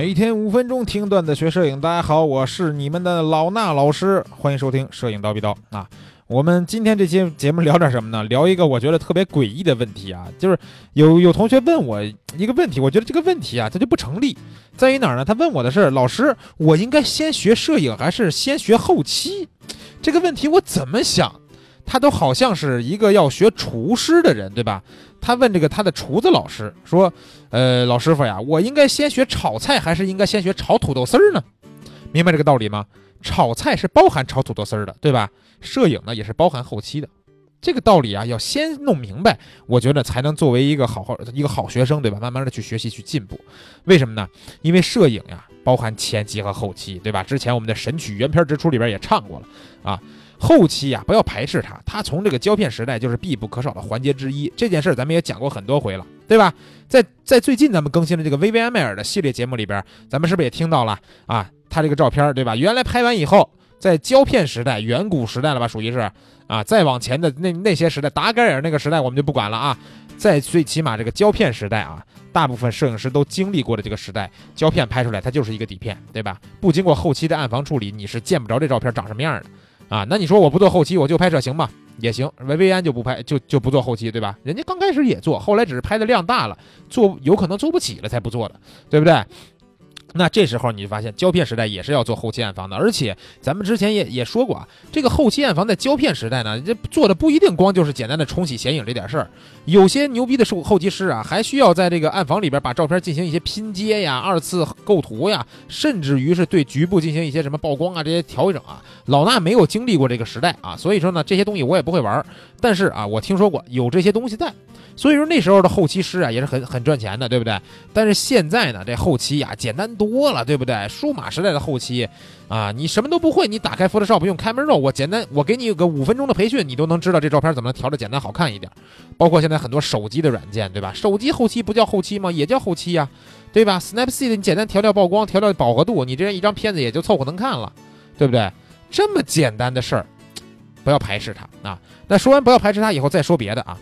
每天五分钟听段子学摄影，大家好，我是你们的老衲老师，欢迎收听《摄影刀逼刀》啊。我们今天这期节目聊点什么呢？聊一个我觉得特别诡异的问题啊，就是有 有同学问我一个问题，我觉得这个问题啊，它就不成立，在于哪儿呢？他问我的是，老师，我应该先学摄影还是先学后期？这个问题我怎么想，他都好像是一个要学厨师的人，对吧？他问这个他的厨子老师说，呃，老师傅呀，我应该先学炒菜还是应该先学炒土豆丝儿呢？明白这个道理吗？炒菜是包含炒土豆丝儿的，对吧？摄影呢也是包含后期的，这个道理啊要先弄明白，我觉得才能作为一个好好一个好学生，对吧？慢慢的去学习去进步。为什么呢？因为摄影呀包含前期和后期，对吧？之前我们的神曲原片之初里边也唱过了啊。后期呀不要排斥它，它从这个胶片时代就是必不可少的环节之一。这件事咱们也讲过很多回了，对吧？在在最近咱们更新的这个薇薇安迈尔的系列节目里边，咱们是不是也听到了啊？他这个照片，对吧？原来拍完以后。在胶片时代，远古时代了吧，属于是啊。再往前的那那些时代，达盖尔那个时代，我们就不管了啊。在最起码这个胶片时代啊，大部分摄影师都经历过的这个时代，胶片拍出来它就是一个底片，对吧？不经过后期的暗房处理，你是见不着这照片长什么样的啊。那你说我不做后期，我就拍摄行吗？也行。薇薇安就不拍，就就不做后期，对吧？人家刚开始也做，后来只是拍的量大了，做有可能做不起了才不做的，对不对？那这时候你就发现，胶片时代也是要做后期暗房的，而且咱们之前也也说过啊，这个后期暗房在胶片时代呢，这做的不一定光就是简单的冲洗显影这点事儿，有些牛逼的后后期师啊，还需要在这个暗房里边把照片进行一些拼接呀、二次构图呀，甚至于是对局部进行一些什么曝光啊这些调整啊。老衲没有经历过这个时代啊，所以说呢，这些东西我也不会玩，但是啊，我听说过有这些东西在。所以说那时候的后期师啊也是很很赚钱的，对不对？但是现在呢，这后期呀简单多了，对不对？数码时代的后期，啊，你什么都不会，你打开 Photoshop 用 Camera 我简单，我给你个五分钟的培训，你都能知道这照片怎么调的简单好看一点。包括现在很多手机的软件，对吧？手机后期不叫后期吗？也叫后期呀，对吧？Snapseed 你简单调调曝光，调调饱和度，你这样一张片子也就凑合能看了，对不对？这么简单的事儿，不要排斥它啊。那说完不要排斥它以后，再说别的啊。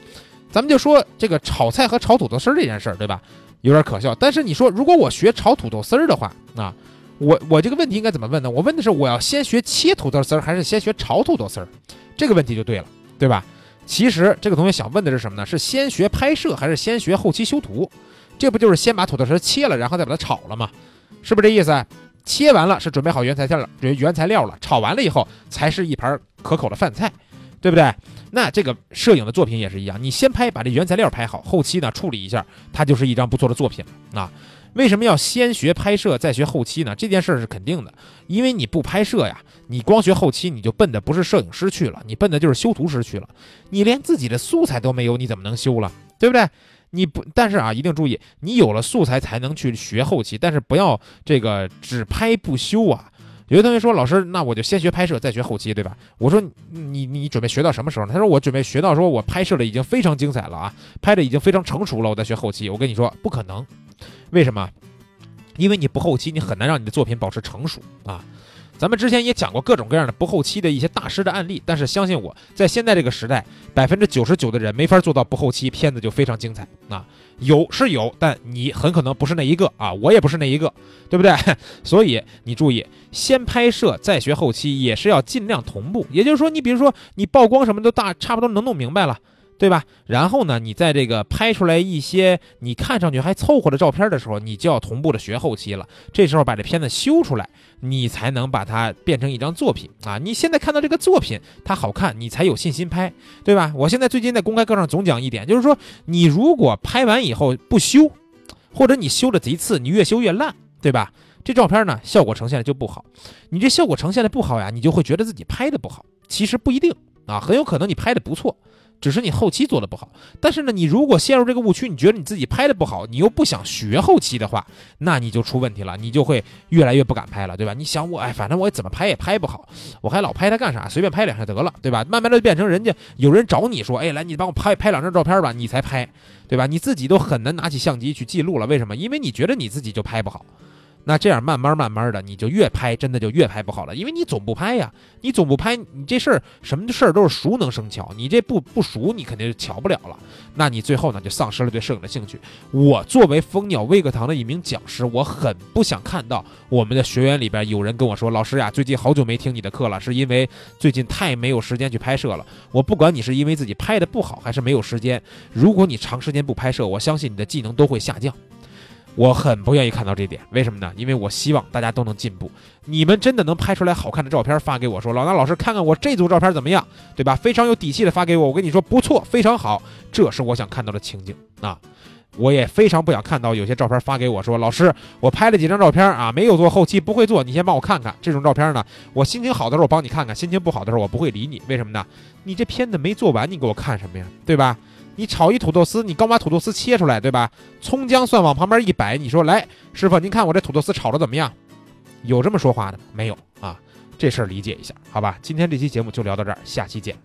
咱们就说这个炒菜和炒土豆丝儿这件事儿，对吧？有点可笑。但是你说，如果我学炒土豆丝儿的话，啊，我我这个问题应该怎么问呢？我问的是，我要先学切土豆丝儿，还是先学炒土豆丝儿？这个问题就对了，对吧？其实这个同学想问的是什么呢？是先学拍摄，还是先学后期修图？这不就是先把土豆丝切了，然后再把它炒了吗？是不是这意思？切完了是准备好原材料了，原原材料了，炒完了以后才是一盘可口的饭菜，对不对？那这个摄影的作品也是一样，你先拍，把这原材料拍好，后期呢处理一下，它就是一张不错的作品啊。为什么要先学拍摄再学后期呢？这件事是肯定的，因为你不拍摄呀，你光学后期，你就奔的不是摄影师去了，你奔的就是修图师去了。你连自己的素材都没有，你怎么能修了？对不对？你不，但是啊，一定注意，你有了素材才能去学后期，但是不要这个只拍不修啊。有的同学说：“老师，那我就先学拍摄，再学后期，对吧？”我说：“你你准备学到什么时候呢？”他说：“我准备学到说我拍摄的已经非常精彩了啊，拍的已经非常成熟了，我再学后期。”我跟你说，不可能，为什么？因为你不后期，你很难让你的作品保持成熟啊。咱们之前也讲过各种各样的不后期的一些大师的案例，但是相信我在现在这个时代，百分之九十九的人没法做到不后期，片子就非常精彩啊。有是有，但你很可能不是那一个啊，我也不是那一个，对不对？所以你注意，先拍摄再学后期，也是要尽量同步。也就是说，你比如说你曝光什么都大差不多能弄明白了。对吧？然后呢，你在这个拍出来一些你看上去还凑合的照片的时候，你就要同步的学后期了。这时候把这片子修出来，你才能把它变成一张作品啊！你现在看到这个作品它好看，你才有信心拍，对吧？我现在最近在公开课上总讲一点，就是说你如果拍完以后不修，或者你修的贼次，你越修越烂，对吧？这照片呢，效果呈现的就不好。你这效果呈现的不好呀，你就会觉得自己拍的不好。其实不一定啊，很有可能你拍的不错。只是你后期做的不好，但是呢，你如果陷入这个误区，你觉得你自己拍的不好，你又不想学后期的话，那你就出问题了，你就会越来越不敢拍了，对吧？你想我，哎，反正我怎么拍也拍不好，我还老拍它干啥？随便拍两下得了，对吧？慢慢的变成人家有人找你说，哎，来，你帮我拍拍两张照片吧，你才拍，对吧？你自己都很难拿起相机去记录了，为什么？因为你觉得你自己就拍不好。那这样慢慢慢慢的，你就越拍真的就越拍不好了，因为你总不拍呀，你总不拍，你这事儿什么事儿都是熟能生巧，你这不不熟，你肯定就巧不了了。那你最后呢，就丧失了对摄影的兴趣。我作为蜂鸟微课堂的一名讲师，我很不想看到我们的学员里边有人跟我说：“老师呀，最近好久没听你的课了，是因为最近太没有时间去拍摄了。”我不管你是因为自己拍的不好，还是没有时间，如果你长时间不拍摄，我相信你的技能都会下降。我很不愿意看到这点，为什么呢？因为我希望大家都能进步。你们真的能拍出来好看的照片发给我，说老衲老师看看我这组照片怎么样，对吧？非常有底气的发给我，我跟你说不错，非常好，这是我想看到的情景啊！我也非常不想看到有些照片发给我说，老师我拍了几张照片啊，没有做后期，不会做，你先帮我看看这种照片呢。我心情好的时候我帮你看看，心情不好的时候我不会理你，为什么呢？你这片子没做完，你给我看什么呀？对吧？你炒一土豆丝，你刚把土豆丝切出来，对吧？葱姜蒜往旁边一摆，你说来，师傅，您看我这土豆丝炒的怎么样？有这么说话的吗没有啊？这事儿理解一下，好吧？今天这期节目就聊到这儿，下期见。